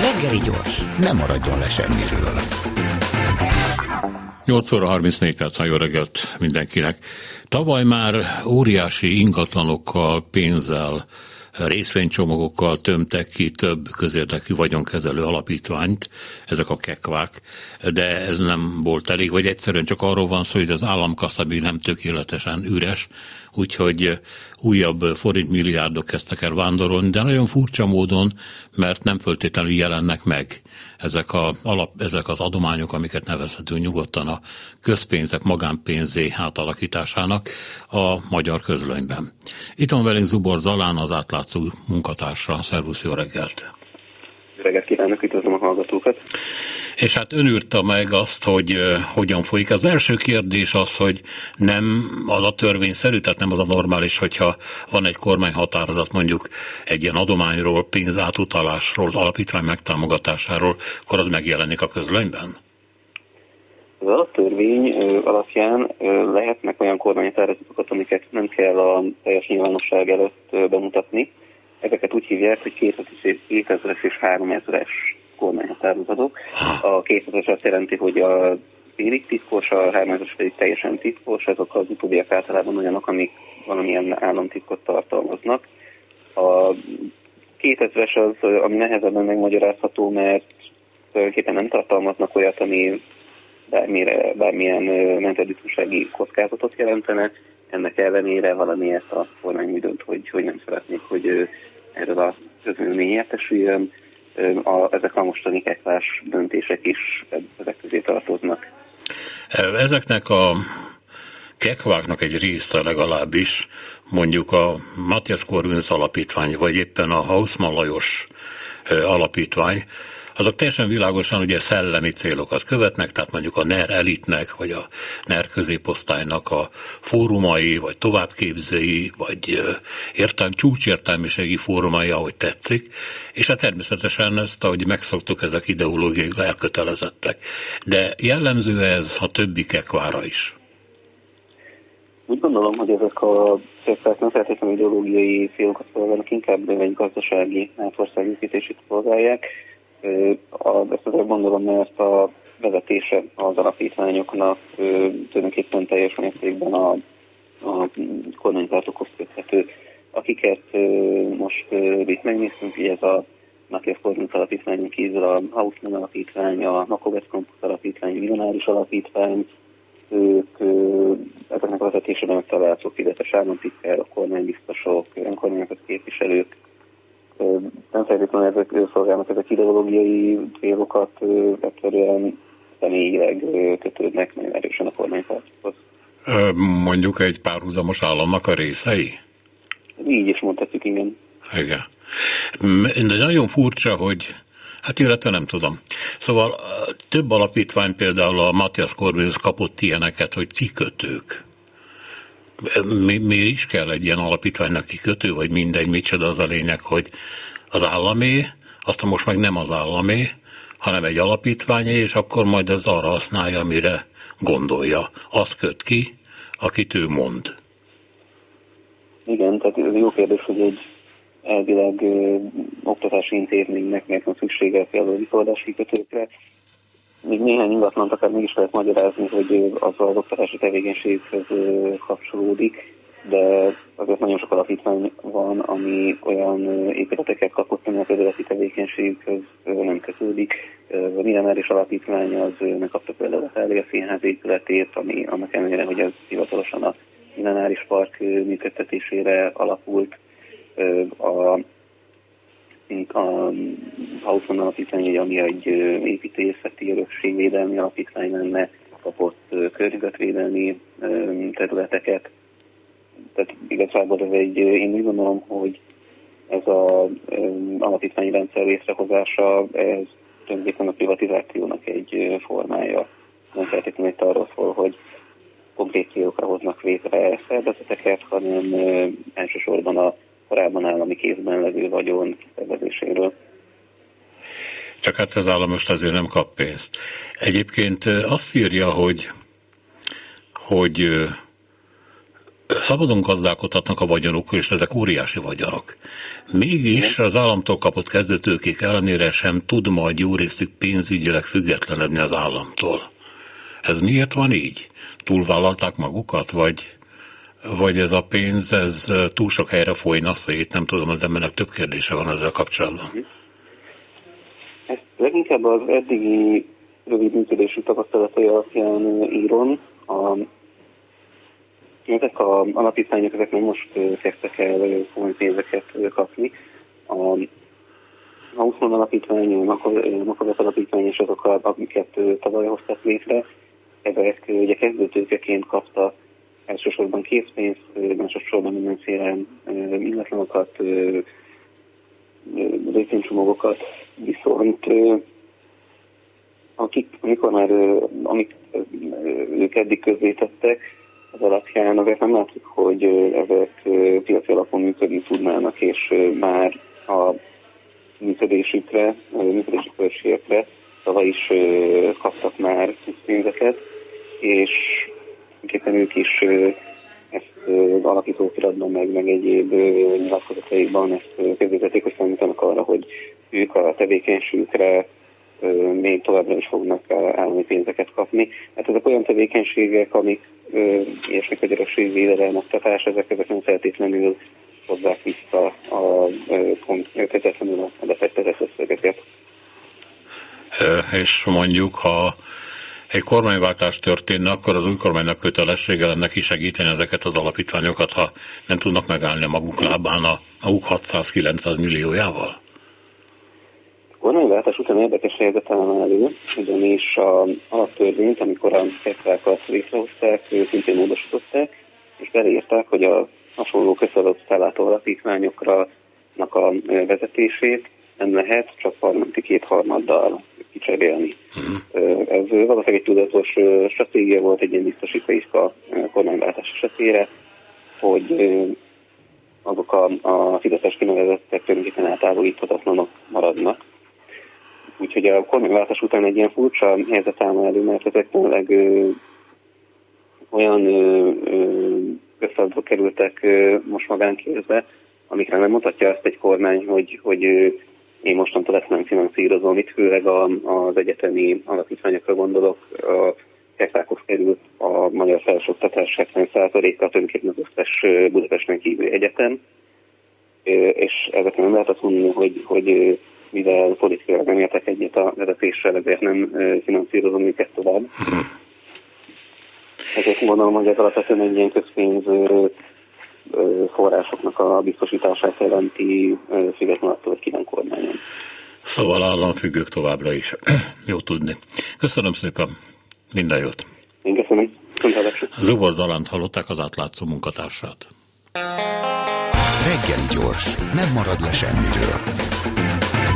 Reggeli gyors, nem maradjon le semmiről. 8 óra 34 perc, jó reggelt mindenkinek. Tavaly már óriási ingatlanokkal, pénzzel, részvénycsomagokkal tömtek ki több közérdekű vagyonkezelő alapítványt, ezek a kekvák, de ez nem volt elég, vagy egyszerűen csak arról van szó, hogy az államkassa még nem tökéletesen üres, úgyhogy újabb forintmilliárdok kezdtek el vándorolni, de nagyon furcsa módon, mert nem föltétlenül jelennek meg ezek, a, alap, ezek az adományok, amiket nevezhetünk nyugodtan a közpénzek magánpénzé átalakításának a magyar közlönyben. Itt van velünk Zubor Zalán, az átlátszó munkatársa. Szervusz, jó reggelt! reggelt kívánok, üdvözlöm a hallgatókat. És hát ön írta meg azt, hogy hogyan folyik. Az első kérdés az, hogy nem az a törvényszerű, tehát nem az a normális, hogyha van egy kormányhatározat mondjuk egy ilyen adományról, pénzátutalásról, alapítvány megtámogatásáról, akkor az megjelenik a közlönyben? Az alaptörvény alapján lehetnek olyan kormányhatározatokat, amiket nem kell a teljes nyilvánosság előtt bemutatni, Ezeket úgy hívják, hogy 2000-es és 3000-es kormányhatározatok. A 2000-es azt jelenti, hogy a félig titkos, a 3000-es pedig teljesen titkos, azok az utóbbiak általában olyanok, amik valamilyen államtitkot tartalmaznak. A 2000-es az, ami nehezebben megmagyarázható, mert tulajdonképpen nem tartalmaznak olyat, ami bármire, bármilyen mentedítősági kockázatot jelentene, ennek ellenére ezt a kormány dönt, hogy, hogy nem szeretnék, hogy erről a közülmény értesüljön. A, ezek a mostani keklás döntések is ezek közé tartoznak. Ezeknek a kekváknak egy része legalábbis, mondjuk a Matthias Corvinus alapítvány, vagy éppen a Hausmann Lajos alapítvány, azok teljesen világosan ugye szellemi célokat követnek, tehát mondjuk a NER elitnek, vagy a NER középosztálynak a fórumai, vagy továbbképzői, vagy értelm, csúcsértelmiségi fórumai, ahogy tetszik, és hát természetesen ezt, ahogy megszoktuk, ezek ideológiai elkötelezettek. De jellemző ez a többi kekvára is. Úgy gondolom, hogy ezek a cégek nem feltétlenül ideológiai célokat szolgálnak, inkább egy gazdasági átországépítését szolgálják ezt azért gondolom, mert a vezetése az alapítványoknak tulajdonképpen teljes mértékben a, a kormányzatokhoz köthető. Akiket most itt megnéztünk, így ez a Matthias Korvinc alapítványon kívül a Hausmann alapítvány, a Makovec Campus alapítvány, a Millonáris alapítvány, ők ezeknek a vezetésében megtalálható Fideszes államtitkár, a kormánybiztosok, önkormányzat képviselők, nem feltétlenül ezek szolgálnak ezek ideológiai célokat, egyszerűen személyileg kötődnek nagyon erősen a kormánypárthoz. Mondjuk egy párhuzamos államnak a részei? Így is mondhatjuk, igen. Igen. De nagyon furcsa, hogy Hát illetve nem tudom. Szóval több alapítvány például a Matthias Corvinus kapott ilyeneket, hogy cikötők. Mi, miért is kell egy ilyen alapítványnak kikötő, vagy mindegy, micsoda az a lényeg, hogy az államé, aztán most meg nem az államé, hanem egy alapítvány, és akkor majd ez arra használja, amire gondolja. Azt köt ki, akit ő mond. Igen, tehát ez jó kérdés, hogy egy elvileg ö, oktatási intézménynek miért van szüksége a feloldási kötőkre még néhány ingatlant akár mégis lehet magyarázni, hogy az az oktatási tevékenységhez kapcsolódik, de azért nagyon sok alapítvány van, ami olyan épületeket kapott, ami a közéleti tevékenységhez nem kötődik. A Millenáris Alapítvány az megkapta például a Thália Színház épületét, ami annak ellenére, hogy ez hivatalosan a Millenáris Park működtetésére alapult. A a Hauson alapítvány, ami egy építészeti örökségvédelmi alapítvány lenne, kapott környezetvédelmi területeket. Tehát igazából ez egy, én úgy gondolom, hogy ez az alapítványi rendszer létrehozása, ez tulajdonképpen a privatizációnak egy formája. Nem feltétlenül itt arról szól, hogy konkrét célokra hoznak létre szervezeteket, hanem elsősorban a korábban állami kézben levő vagyon kiszervezéséről. Csak hát az állam most azért nem kap pénzt. Egyébként azt írja, hogy, hogy szabadon gazdálkodhatnak a vagyonok, és ezek óriási vagyonok. Mégis az államtól kapott kezdőtőkék ellenére sem tud majd jó részük pénzügyileg függetlenedni az államtól. Ez miért van így? Túlvállalták magukat, vagy, vagy ez a pénz, ez túl sok helyre folyna szét? Nem tudom, az embernek több kérdése van ezzel kapcsolatban. Ezt leginkább az eddigi rövid működésű tapasztalatai alapján írom. A, ezek az alapítványok ezek nem most kezdtek el komoly pénzeket kapni. A Haussmann alapítvány, Makovet alapítvány és azok, amiket tavaly hoztak létre, ezek ugye kezdőtőkeként kaptak elsősorban készpénzt, másodszorban mindenféle ingatlanokat, részvénycsomagokat, viszont akik, amikor már, amik ők eddig közzétettek, az alapján azért nem látszik, hogy ezek piaci alapon működni tudnának, és már a működésükre, működési költségekre tavaly is kaptak már pénzeket, és képen ők is ezt alapító kiratban, meg, meg egyéb nyilatkozataikban ezt közvetették, hogy számítanak arra, hogy ők a tevékenységükre még továbbra is fognak állami pénzeket kapni. Hát ezek olyan tevékenységek, amik ilyesmik a gyerekségvédelem, oktatás, ezek, ezek nem feltétlenül hozzák vissza a közvetlenül a befektetett összegeket. És mondjuk, ha egy kormányváltás történne, akkor az új kormánynak kötelessége lenne kisegíteni ezeket az alapítványokat, ha nem tudnak megállni a maguk lábán a maguk 600-900 milliójával? Kormányváltás után érdekes helyzet áll elő, ugyanis a alaptörvényt, amikor a kettákat létrehozták, szintén módosították, és beleírták, hogy a hasonló közadott szállátó alapítványokra a vezetését nem lehet csak parlamenti kétharmaddal kicserélni. Uh-huh. Ez valószínűleg egy tudatos stratégia volt, egy ilyen biztosíték a kormányváltás esetére, hogy azok a, a Fideszes kinevezettek tulajdonképpen eltávolíthatatlanok maradnak. Úgyhogy a kormányváltás után egy ilyen furcsa helyzet áll elő, mert ezek tényleg ö, olyan közfeladatok kerültek ö, most magánkézbe, amikre nem mutatja azt egy kormány, hogy, hogy én mostantól ezt nem finanszírozom. Itt főleg a, az egyetemi alapítványokra gondolok. A hektákhoz került a magyar felsőoktatás 70%-a, tulajdonképpen az összes Budapesten kívül egyetem. És ezek nem lehet azt mondani, hogy, hogy mivel politikailag nem értek egyet a vezetéssel, ezért nem finanszírozom őket tovább. Ezért gondolom, hogy ez alapvetően egy ilyen közpénz forrásoknak a biztosítását jelenti függetlenül attól, hogy ki van kormányon. Szóval államfüggők továbbra is. Jó tudni. Köszönöm szépen. Minden jót. Én köszönöm. Zubor Zalant hallották az átlátszó munkatársát. Reggeli gyors, nem marad le semmiről.